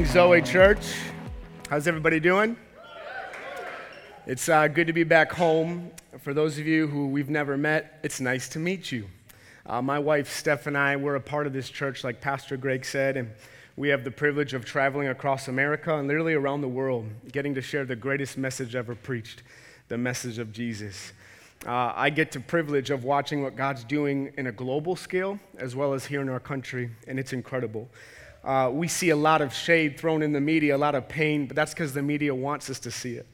morning, Zoe Church. How's everybody doing? It's uh, good to be back home. For those of you who we've never met, it's nice to meet you. Uh, my wife, Steph, and I, we're a part of this church, like Pastor Greg said, and we have the privilege of traveling across America and literally around the world, getting to share the greatest message ever preached the message of Jesus. Uh, I get the privilege of watching what God's doing in a global scale as well as here in our country, and it's incredible. Uh, we see a lot of shade thrown in the media, a lot of pain, but that's because the media wants us to see it.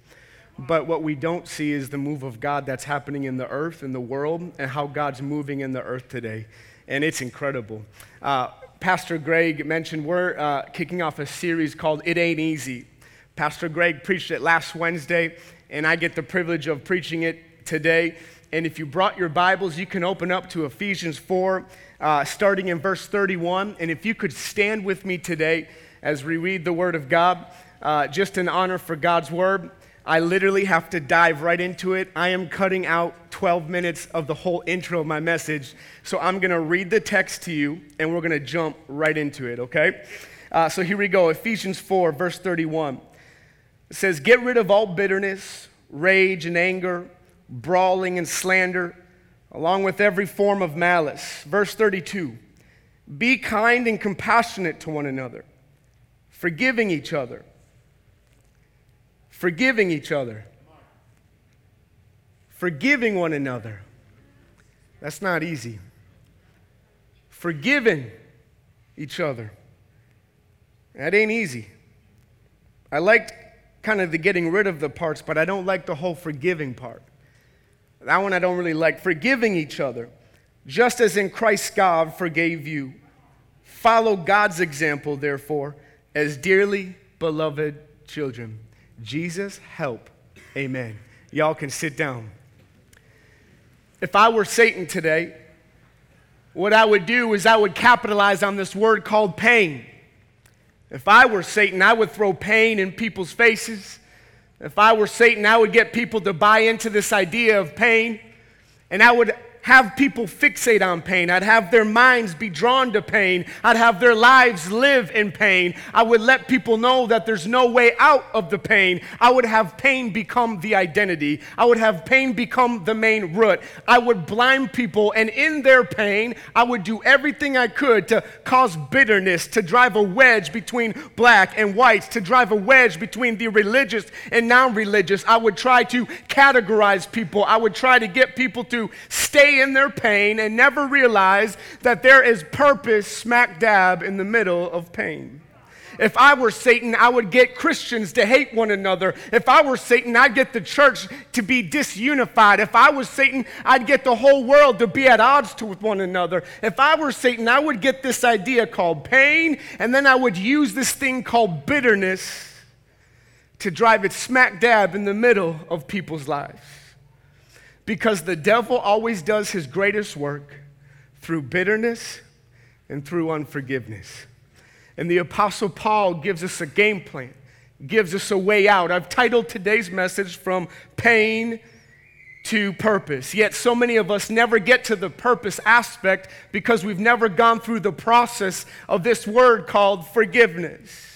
But what we don't see is the move of God that's happening in the earth, in the world, and how God's moving in the earth today. And it's incredible. Uh, Pastor Greg mentioned we're uh, kicking off a series called It Ain't Easy. Pastor Greg preached it last Wednesday, and I get the privilege of preaching it today. And if you brought your Bibles, you can open up to Ephesians 4 uh, starting in verse 31. And if you could stand with me today as we read the Word of God, uh, just in honor for God's Word. I literally have to dive right into it. I am cutting out 12 minutes of the whole intro of my message. So I'm going to read the text to you and we're going to jump right into it, okay? Uh, so here we go Ephesians 4, verse 31. It says, Get rid of all bitterness, rage, and anger, brawling and slander along with every form of malice. Verse 32 Be kind and compassionate to one another, forgiving each other. Forgiving each other. Forgiving one another. That's not easy. Forgiving each other. That ain't easy. I liked kind of the getting rid of the parts, but I don't like the whole forgiving part. That one I don't really like. Forgiving each other, just as in Christ God forgave you. Follow God's example, therefore, as dearly beloved children. Jesus, help. Amen. Y'all can sit down. If I were Satan today, what I would do is I would capitalize on this word called pain. If I were Satan, I would throw pain in people's faces. If I were Satan, I would get people to buy into this idea of pain, and I would have people fixate on pain. I'd have their minds be drawn to pain. I'd have their lives live in pain. I would let people know that there's no way out of the pain. I would have pain become the identity. I would have pain become the main root. I would blind people, and in their pain, I would do everything I could to cause bitterness, to drive a wedge between black and whites, to drive a wedge between the religious and non religious. I would try to categorize people. I would try to get people to stay in their pain and never realize that there is purpose smack dab in the middle of pain. If I were Satan, I would get Christians to hate one another. If I were Satan, I'd get the church to be disunified. If I was Satan, I'd get the whole world to be at odds to, with one another. If I were Satan, I would get this idea called pain, and then I would use this thing called bitterness to drive it smack dab in the middle of people's lives. Because the devil always does his greatest work through bitterness and through unforgiveness. And the Apostle Paul gives us a game plan, gives us a way out. I've titled today's message From Pain to Purpose. Yet, so many of us never get to the purpose aspect because we've never gone through the process of this word called forgiveness.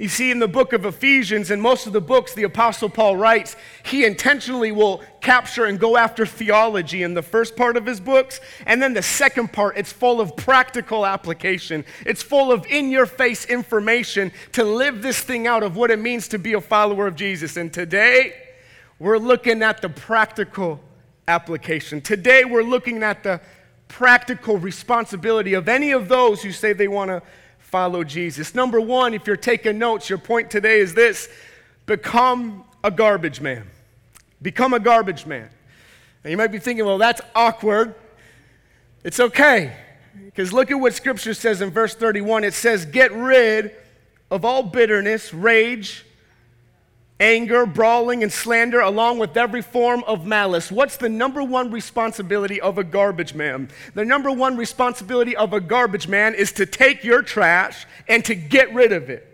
You see, in the book of Ephesians and most of the books the Apostle Paul writes, he intentionally will capture and go after theology in the first part of his books. And then the second part, it's full of practical application. It's full of in your face information to live this thing out of what it means to be a follower of Jesus. And today, we're looking at the practical application. Today, we're looking at the practical responsibility of any of those who say they want to follow Jesus. Number one, if you're taking notes, your point today is this become a garbage man. Become a garbage man. And you might be thinking, well, that's awkward. It's okay. Because look at what Scripture says in verse 31. It says, Get rid of all bitterness, rage, anger, brawling, and slander, along with every form of malice. What's the number one responsibility of a garbage man? The number one responsibility of a garbage man is to take your trash and to get rid of it.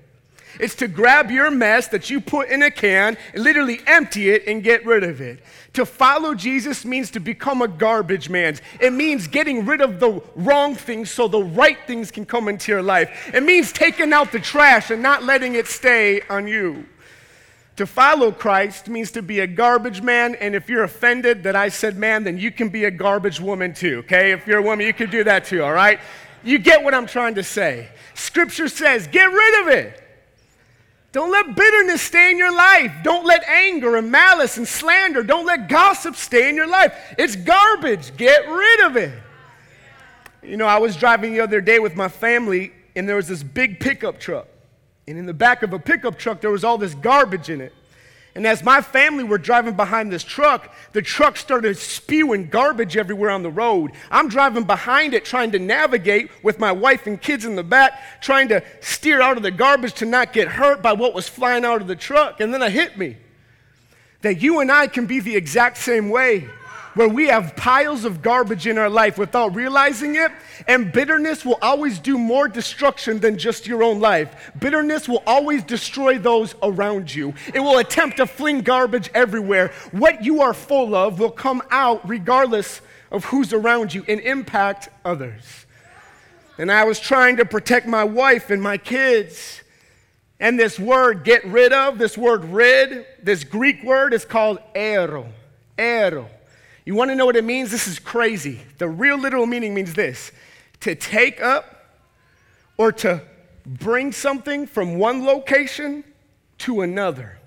It's to grab your mess that you put in a can literally empty it and get rid of it. To follow Jesus means to become a garbage man. It means getting rid of the wrong things so the right things can come into your life. It means taking out the trash and not letting it stay on you. To follow Christ means to be a garbage man, and if you're offended that I said man, then you can be a garbage woman too, okay? If you're a woman, you can do that too, all right? You get what I'm trying to say. Scripture says, get rid of it. Don't let bitterness stay in your life. Don't let anger and malice and slander, don't let gossip stay in your life. It's garbage. Get rid of it. You know, I was driving the other day with my family, and there was this big pickup truck. And in the back of a pickup truck, there was all this garbage in it. And as my family were driving behind this truck, the truck started spewing garbage everywhere on the road. I'm driving behind it, trying to navigate with my wife and kids in the back, trying to steer out of the garbage to not get hurt by what was flying out of the truck. And then it hit me that you and I can be the exact same way where we have piles of garbage in our life without realizing it, and bitterness will always do more destruction than just your own life. Bitterness will always destroy those around you. It will attempt to fling garbage everywhere. What you are full of will come out regardless of who's around you and impact others. And I was trying to protect my wife and my kids. And this word, get rid of, this word rid, this Greek word is called ero. Ero. You want to know what it means? This is crazy. The real literal meaning means this to take up or to bring something from one location to another.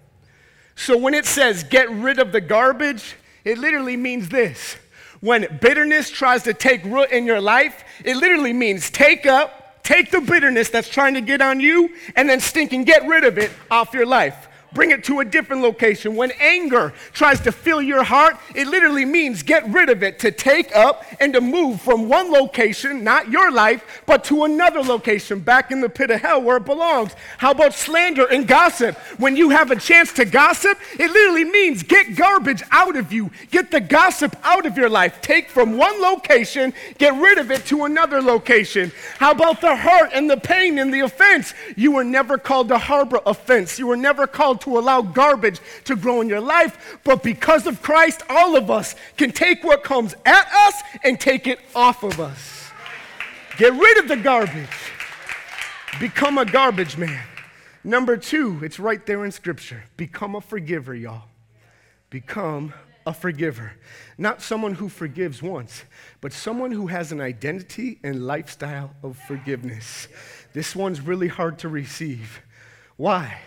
So when it says get rid of the garbage, it literally means this. When bitterness tries to take root in your life, it literally means take up, take the bitterness that's trying to get on you, and then stink and get rid of it off your life bring it to a different location. When anger tries to fill your heart, it literally means get rid of it, to take up and to move from one location, not your life, but to another location, back in the pit of hell where it belongs. How about slander and gossip? When you have a chance to gossip, it literally means get garbage out of you, get the gossip out of your life. Take from one location, get rid of it to another location. How about the hurt and the pain and the offense? You were never called to harbor offense. You were never called to allow garbage to grow in your life, but because of Christ, all of us can take what comes at us and take it off of us. Get rid of the garbage. Become a garbage man. Number two, it's right there in Scripture. Become a forgiver, y'all. Become a forgiver. Not someone who forgives once, but someone who has an identity and lifestyle of forgiveness. This one's really hard to receive. Why?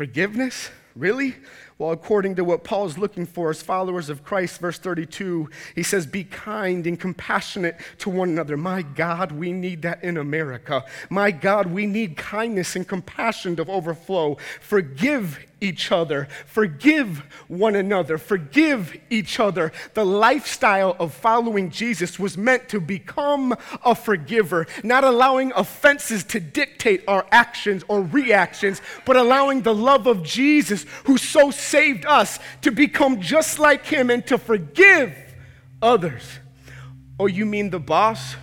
Forgiveness? Really? Well, according to what Paul is looking for as followers of Christ, verse 32, he says, Be kind and compassionate to one another. My God, we need that in America. My God, we need kindness and compassion to overflow. Forgive each other, forgive one another, forgive each other. The lifestyle of following Jesus was meant to become a forgiver, not allowing offenses to dictate our actions or reactions, but allowing the love of Jesus, who so saved us, to become just like him and to forgive others. Oh, you mean the boss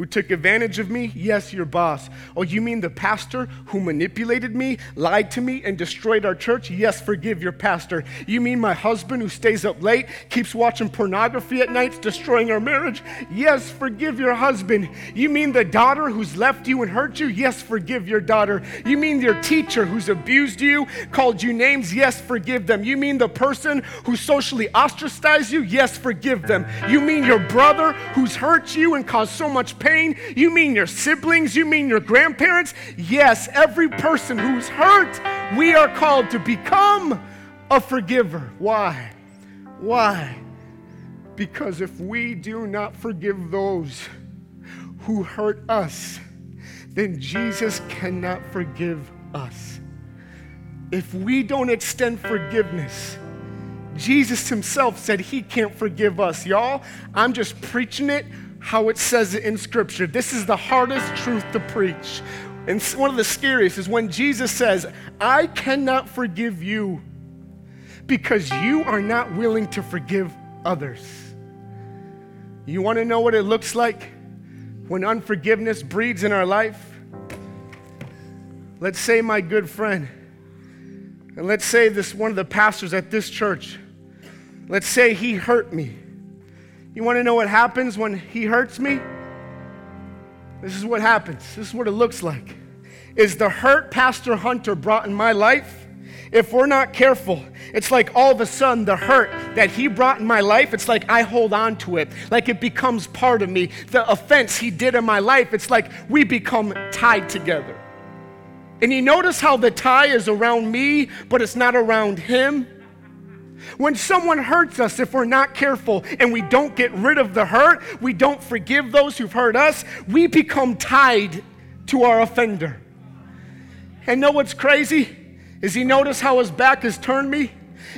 who took advantage of me? Yes, your boss. Oh, you mean the pastor who manipulated me, lied to me, and destroyed our church? Yes, forgive your pastor. You mean my husband who stays up late, keeps watching pornography at nights, destroying our marriage? Yes, forgive your husband. You mean the daughter who's left you and hurt you? Yes, forgive your daughter. You mean your teacher who's abused you, called you names? Yes, forgive them. You mean the person who socially ostracized you? Yes, forgive them. You mean your brother who's hurt you and caused so much pain? Pain? You mean your siblings? You mean your grandparents? Yes, every person who's hurt, we are called to become a forgiver. Why? Why? Because if we do not forgive those who hurt us, then Jesus cannot forgive us. If we don't extend forgiveness, Jesus himself said he can't forgive us. Y'all, I'm just preaching it how it says it in Scripture. This is the hardest truth to preach. And one of the scariest is when Jesus says, I cannot forgive you because you are not willing to forgive others. You want to know what it looks like when unforgiveness breeds in our life? let's say my good friend, and let's say this one of the pastors at this church, let's say he hurt me. You want to know what happens when he hurts me? This is what happens. This is what it looks like. Is the hurt Pastor Hunter brought in my life if we're not careful, it's like all of a sudden the hurt that he brought in my life, it's like I hold on to it, like it becomes part of me. The offense he did in my life, it's like we become tied together. And you notice how the tie is around me, but it's not around him? When someone hurts us, if we're not careful and we don't get rid of the hurt, we don't forgive those who've hurt us, we become tied to our offender. And know what's crazy? Is he notice how his back has turned me?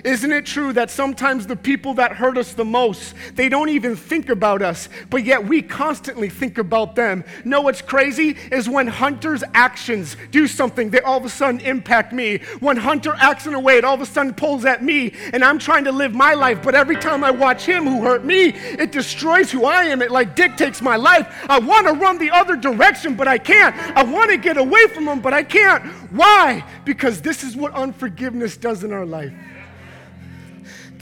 Isn't it true that sometimes the people that hurt us the most, they don't even think about us, but yet we constantly think about them? Know what's crazy is when Hunter's actions do something, they all of a sudden impact me. When Hunter acts in a way, it all of a sudden pulls at me, and I'm trying to live my life, but every time I watch him who hurt me, it destroys who I am. It like dictates my life. I want to run the other direction, but I can't. I want to get away from him, but I can't. Why? Because this is what unforgiveness does in our life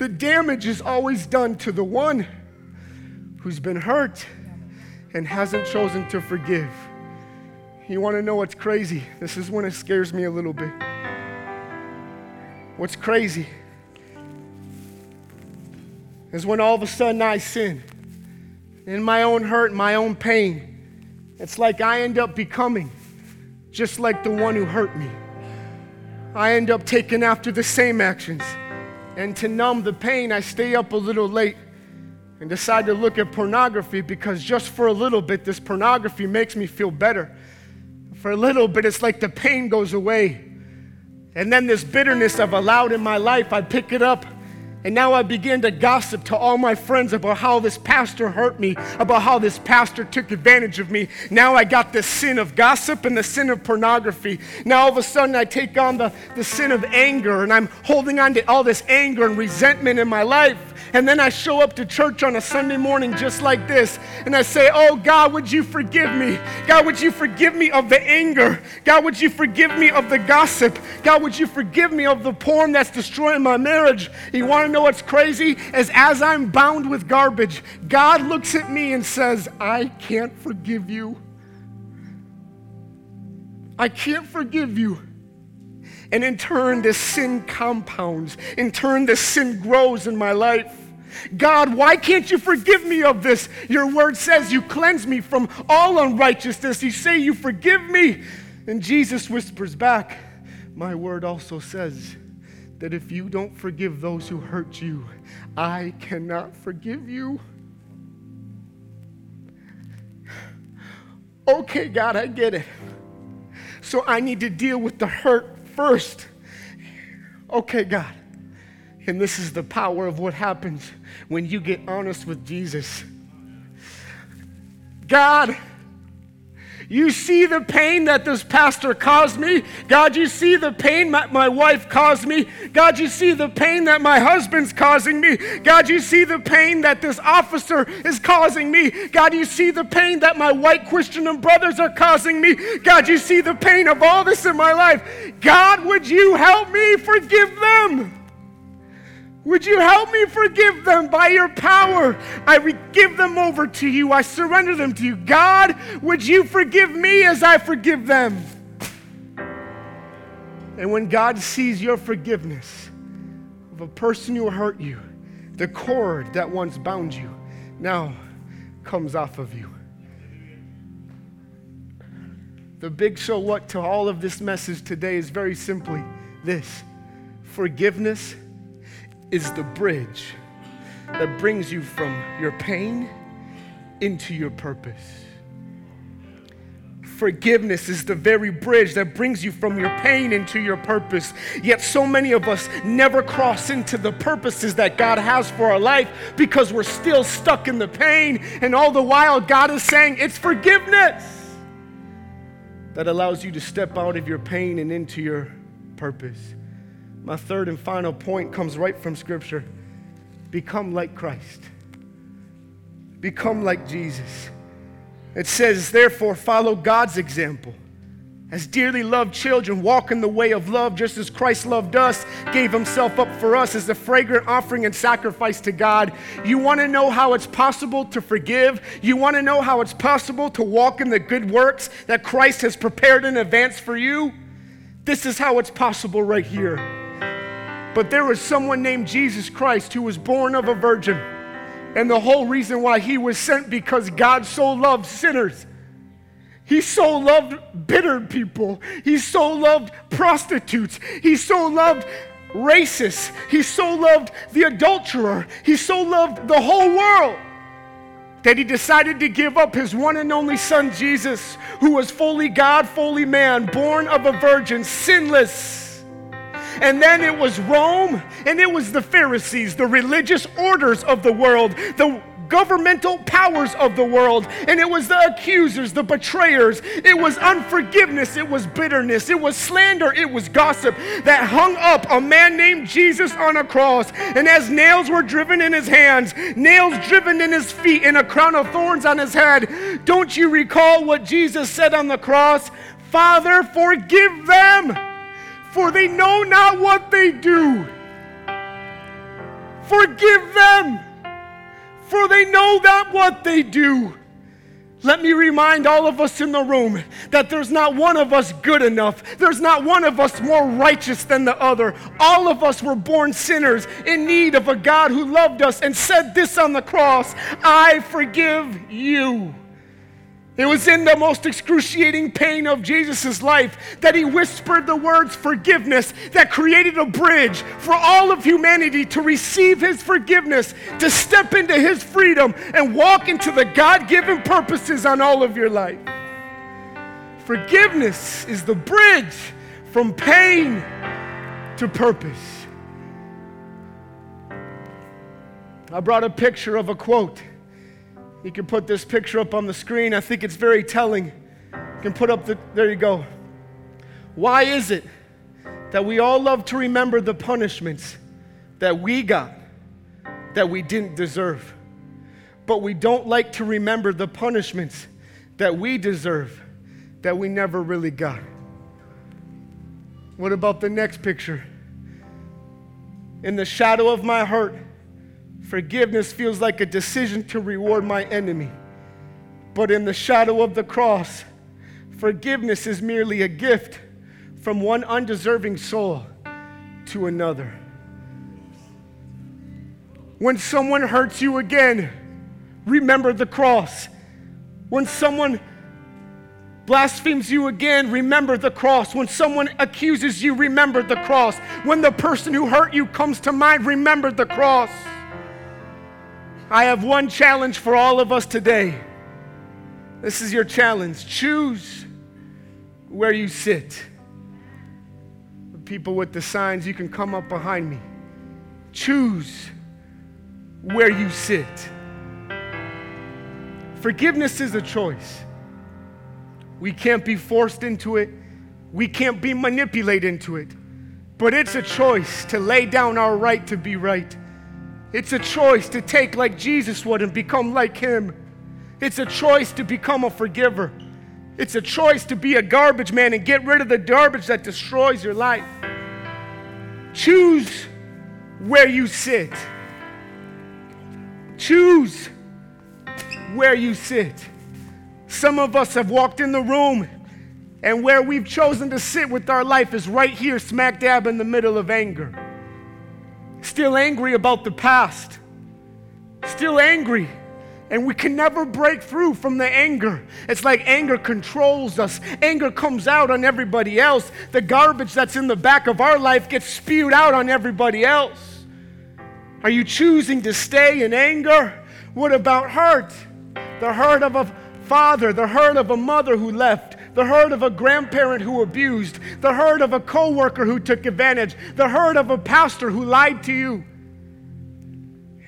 the damage is always done to the one who's been hurt and hasn't chosen to forgive. You want to know what's crazy? This is when it scares me a little bit. What's crazy is when all of a sudden I sin in my own hurt, my own pain. It's like I end up becoming just like the one who hurt me. I end up taking after the same actions. And to numb the pain, I stay up a little late and decide to look at pornography because just for a little bit, this pornography makes me feel better. For a little bit, it's like the pain goes away. And then this bitterness I've allowed in my life, I pick it up and now I begin to gossip to all my friends about how this pastor hurt me, about how this pastor took advantage of me. Now I got the sin of gossip and the sin of pornography. Now all of a sudden I take on the, the sin of anger and I'm holding on to all this anger and resentment in my life. And then I show up to church on a Sunday morning just like this, and I say, Oh, God, would you forgive me? God, would you forgive me of the anger? God, would you forgive me of the gossip? God, would you forgive me of the porn that's destroying my marriage? You want to know what's crazy? Is as I'm bound with garbage, God looks at me and says, I can't forgive you. I can't forgive you. And in turn, this sin compounds. In turn, this sin grows in my life. God, why can't you forgive me of this? Your word says you cleanse me from all unrighteousness. You say you forgive me. And Jesus whispers back, My word also says that if you don't forgive those who hurt you, I cannot forgive you. Okay, God, I get it. So I need to deal with the hurt first. Okay, God. And this is the power of what happens when you get honest with Jesus. God, you see the pain that this pastor caused me. God, you see the pain that my wife caused me. God, you see the pain that my husband's causing me. God, you see the pain that this officer is causing me. God, you see the pain that my white Christian brothers are causing me. God, you see the pain of all this in my life. God, would you help me forgive them? Would you help me forgive them by your power? I give them over to you. I surrender them to you. God, would you forgive me as I forgive them? And when God sees your forgiveness of a person who hurt you, the cord that once bound you now comes off of you. The big so what to all of this message today is very simply this forgiveness is the bridge that brings you from your pain into your purpose. Forgiveness is the very bridge that brings you from your pain into your purpose. Yet, so many of us never cross into the purposes that God has for our life because we're still stuck in the pain. And all the while, God is saying, It's forgiveness that allows you to step out of your pain and into your purpose. My third and final point comes right from Scripture become like Christ, become like Jesus. It says, therefore, follow God's example as dearly loved children, walk in the way of love just as Christ loved us, gave himself up for us as a fragrant offering and sacrifice to God. You want to know how it's possible to forgive? You want to know how it's possible to walk in the good works that Christ has prepared in advance for you? This is how it's possible right here. But there was someone named Jesus Christ who was born of a virgin. And the whole reason why he was sent because God so loved sinners he so loved bitter people. He so loved prostitutes. He so loved racists. He so loved the adulterer. He so loved the whole world that he decided to give up his one and only son, Jesus, who was fully God, fully man, born of a virgin, sinless. And then it was Rome, and it was the Pharisees, the religious orders of the world, the governmental powers of the world. And it was the accusers, the betrayers. It was unforgiveness. It was bitterness. It was slander. It was gossip that hung up a man named Jesus on a cross. And as nails were driven in his hands, nails driven in his feet, and a crown of thorns on his head, don't you recall what Jesus said on the cross? Father, forgive them, for they know not what they do. Forgive them for they know not what they do. Let me remind all of us in the room that there's not one of us good enough. There's not one of us more righteous than the other. All of us were born sinners in need of a God who loved us and said this on the cross I forgive you. It was in the most excruciating pain of Jesus' life that he whispered the words forgiveness that created a bridge for all of humanity to receive his forgiveness, to step into his freedom, and walk into the God given purposes on all of your life. Forgiveness is the bridge from pain to purpose. I brought a picture of a quote you can put this picture up on the screen. I think it's very telling. You can put up the, there you go. Why is it that we all love to remember the punishments that we got that we didn't deserve? But we don't like to remember the punishments that we deserve that we never really got. What about the next picture? In the shadow of my heart, Forgiveness feels like a decision to reward my enemy. But in the shadow of the cross, forgiveness is merely a gift from one undeserving soul to another. When someone hurts you again, remember the cross. When someone blasphemes you again, remember the cross. When someone accuses you, remember the cross. When the person who hurt you comes to mind, remember the cross. I have one challenge for all of us today. This is your challenge. Choose where you sit. The people with the signs, you can come up behind me. Choose where you sit. Forgiveness is a choice. We can't be forced into it, we can't be manipulated into it. But it's a choice to lay down our right to be right. It's a choice to take like Jesus would and become like him. It's a choice to become a forgiver. It's a choice to be a garbage man and get rid of the garbage that destroys your life. Choose where you sit. Choose where you sit. Some of us have walked in the room, and where we've chosen to sit with our life is right here, smack dab in the middle of anger still angry about the past, still angry. And we can never break through from the anger. It's like anger controls us. Anger comes out on everybody else. The garbage that's in the back of our life gets spewed out on everybody else. Are you choosing to stay in anger? What about hurt? The hurt of a father, the hurt of a mother who left, the hurt of a grandparent who abused, the hurt of a coworker who took advantage, the hurt of a pastor who lied to you.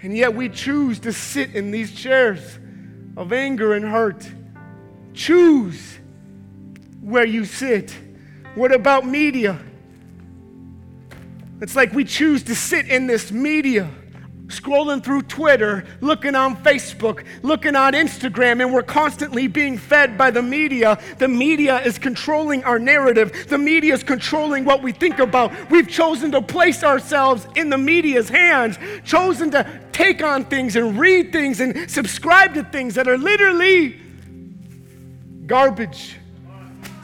And yet we choose to sit in these chairs of anger and hurt. Choose where you sit. What about media? It's like we choose to sit in this media scrolling through Twitter, looking on Facebook, looking on Instagram, and we're constantly being fed by the media. The media is controlling our narrative, the media is controlling what we think about. We've chosen to place ourselves in the media's hands, chosen to take on things and read things and subscribe to things that are literally garbage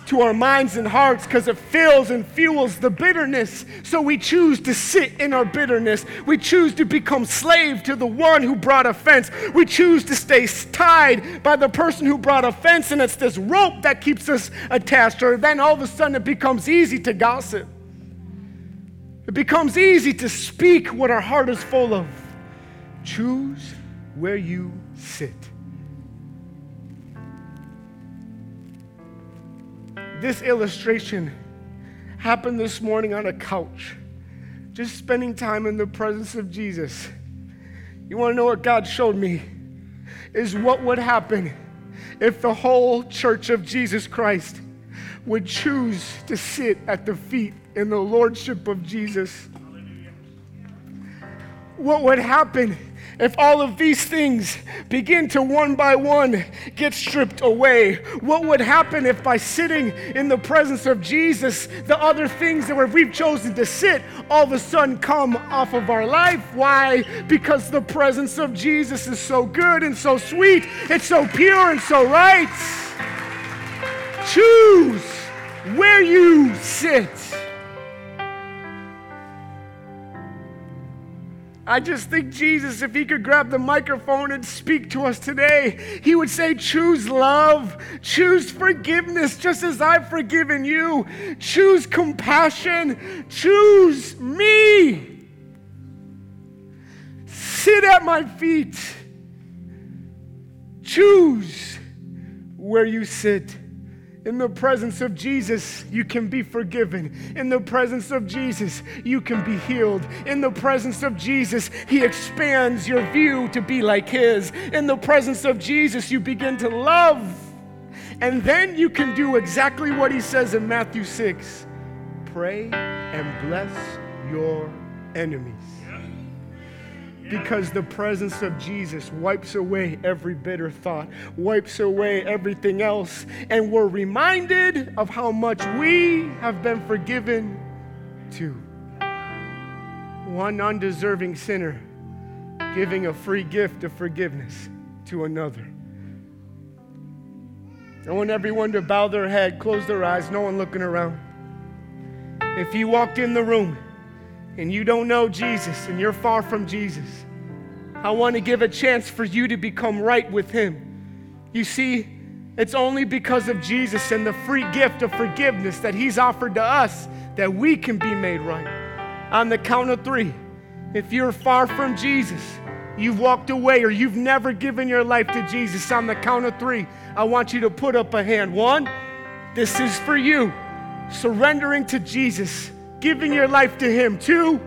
to our minds and hearts because it fills and fuels the bitterness. So we choose to sit in our bitterness. We choose to become slave to the one who brought offense. We choose to stay tied by the person who brought offense, and it's this rope that keeps us attached. Or then all of a sudden it becomes easy to gossip. It becomes easy to speak what our heart is full of. Choose where you sit. This illustration happened this morning on a couch, just spending time in the presence of Jesus. You want to know what God showed me? Is what would happen if the whole church of Jesus Christ would choose to sit at the feet in the lordship of Jesus. What would happen if all of these things begin to one by one get stripped away? What would happen if by sitting in the presence of Jesus, the other things that we've chosen to sit all of a sudden come off of our life? Why? Because the presence of Jesus is so good and so sweet, it's so pure and so right. Choose where you sit. I just think Jesus, if he could grab the microphone and speak to us today, he would say, Choose love, choose forgiveness, just as I've forgiven you. Choose compassion, choose me. Sit at my feet. Choose where you sit. In the presence of Jesus, you can be forgiven. In the presence of Jesus, you can be healed. In the presence of Jesus, He expands your view to be like His. In the presence of Jesus, you begin to love. And then you can do exactly what He says in Matthew 6 pray and bless your enemies because the presence of Jesus wipes away every bitter thought, wipes away everything else, and we're reminded of how much we have been forgiven to. One undeserving sinner giving a free gift of forgiveness to another. I want everyone to bow their head, close their eyes, no one looking around. If you walked in the room, and you don't know Jesus and you're far from Jesus, I want to give a chance for you to become right with Him. You see, it's only because of Jesus and the free gift of forgiveness that He's offered to us that we can be made right. On the count of three, if you're far from Jesus, you've walked away, or you've never given your life to Jesus, on the count of three, I want you to put up a hand. One, this is for you, surrendering to Jesus giving your life to Him. Two,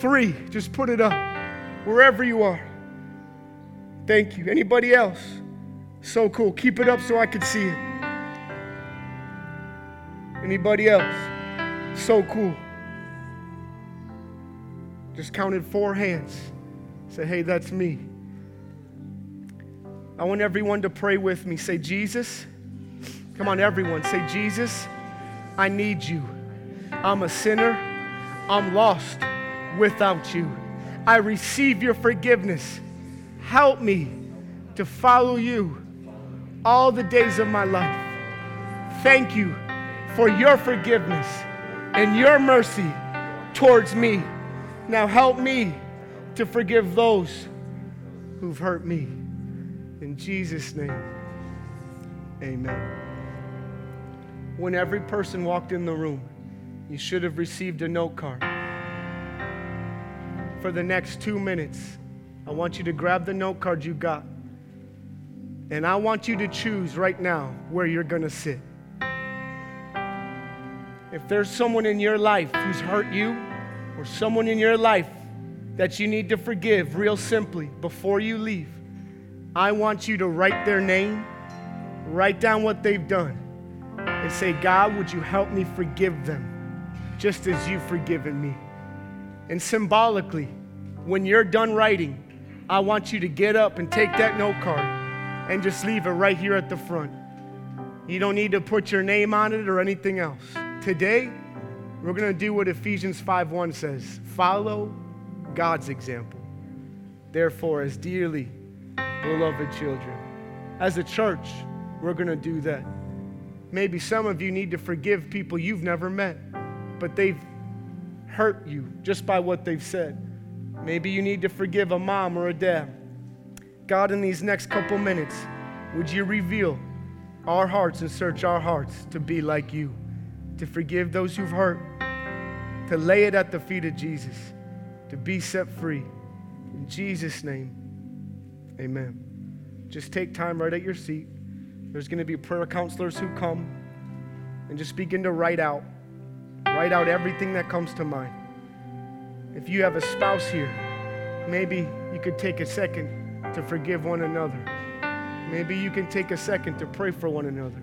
three, just put it up wherever you are. Thank you. Anybody else? So cool. Keep it up so I can see it. Anybody else? So cool. Just counted four hands. Say, hey, that's me. I want everyone to pray with me. Say, Jesus. Come on, everyone. Say, Jesus, I need you. I'm a sinner. I'm lost without you. I receive your forgiveness. Help me to follow you all the days of my life. Thank you for your forgiveness and your mercy towards me. Now help me to forgive those who've hurt me. In Jesus' name, amen. When every person walked in the room, you should have received a note card. For the next two minutes, I want you to grab the note card you got. And I want you to choose right now where you're going to sit. If there's someone in your life who's hurt you, or someone in your life that you need to forgive, real simply, before you leave, I want you to write their name, write down what they've done, and say, God, would you help me forgive them? Just as you've forgiven me. And symbolically, when you're done writing, I want you to get up and take that note card and just leave it right here at the front. You don't need to put your name on it or anything else. Today, we're going to do what Ephesians 5:1 says. Follow God's example. Therefore, as dearly beloved children, as a church, we're going to do that. Maybe some of you need to forgive people you've never met, but they've hurt you just by what they've said. Maybe you need to forgive a mom or a dad. God, in these next couple minutes, would you reveal our hearts and search our hearts to be like you, to forgive those who've hurt, to lay it at the feet of Jesus, to be set free. In Jesus' name, amen. Just take time right at your seat. There's going to be prayer counselors who come and just begin to write out. Write out everything that comes to mind. If you have a spouse here, maybe you could take a second to forgive one another. Maybe you can take a second to pray for one another.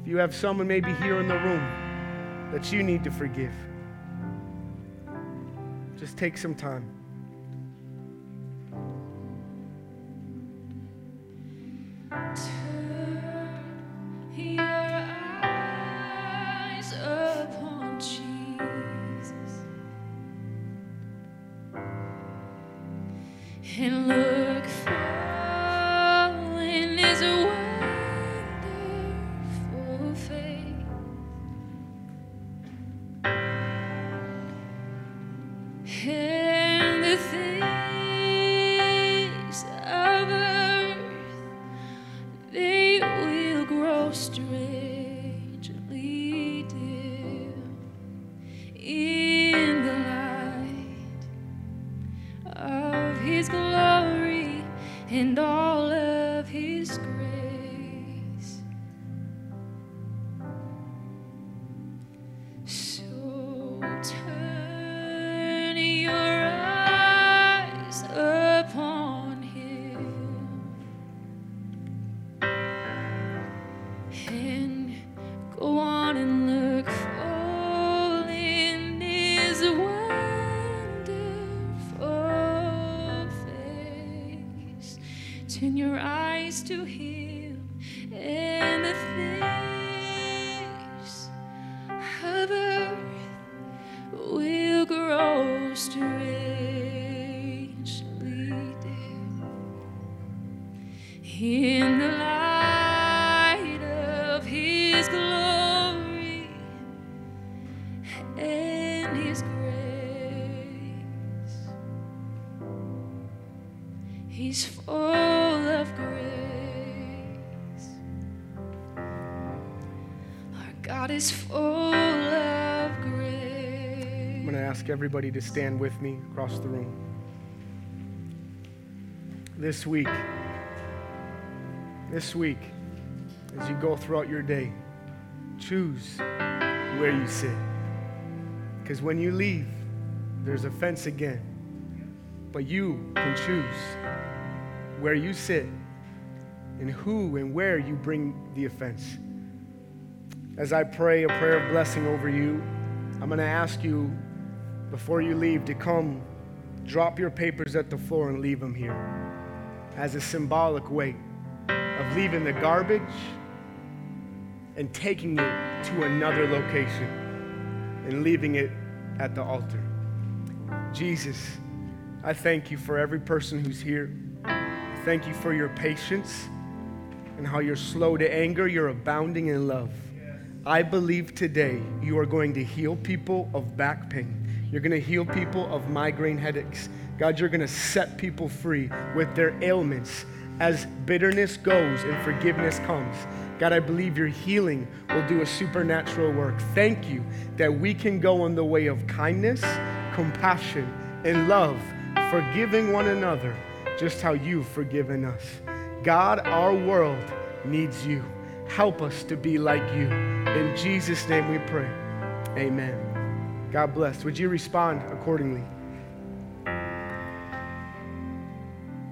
If you have someone maybe here in the room that you need to forgive, just take some time. And all and his grace. He's full of grace. Our God is full of grace. I'm going to ask everybody to stand with me across the room. This week, this week, as you go throughout your day, choose where you sit. Because when you leave, there's a fence again. But you can choose where you sit and who and where you bring the offense. As I pray a prayer of blessing over you, I'm going to ask you before you leave to come drop your papers at the floor and leave them here as a symbolic way of leaving the garbage and taking it to another location and leaving it at the altar. Jesus, I thank you for every person who's here. Thank you for your patience and how you're slow to anger, you're abounding in love. I believe today you are going to heal people of back pain. You're going to heal people of migraine headaches. God, you're going to set people free with their ailments as bitterness goes and forgiveness comes. God, I believe your healing will do a supernatural work. Thank you that we can go in the way of kindness, compassion, and love, forgiving one another just how you've forgiven us. God, our world needs you. Help us to be like you. In Jesus' name we pray. Amen. God bless. Would you respond accordingly?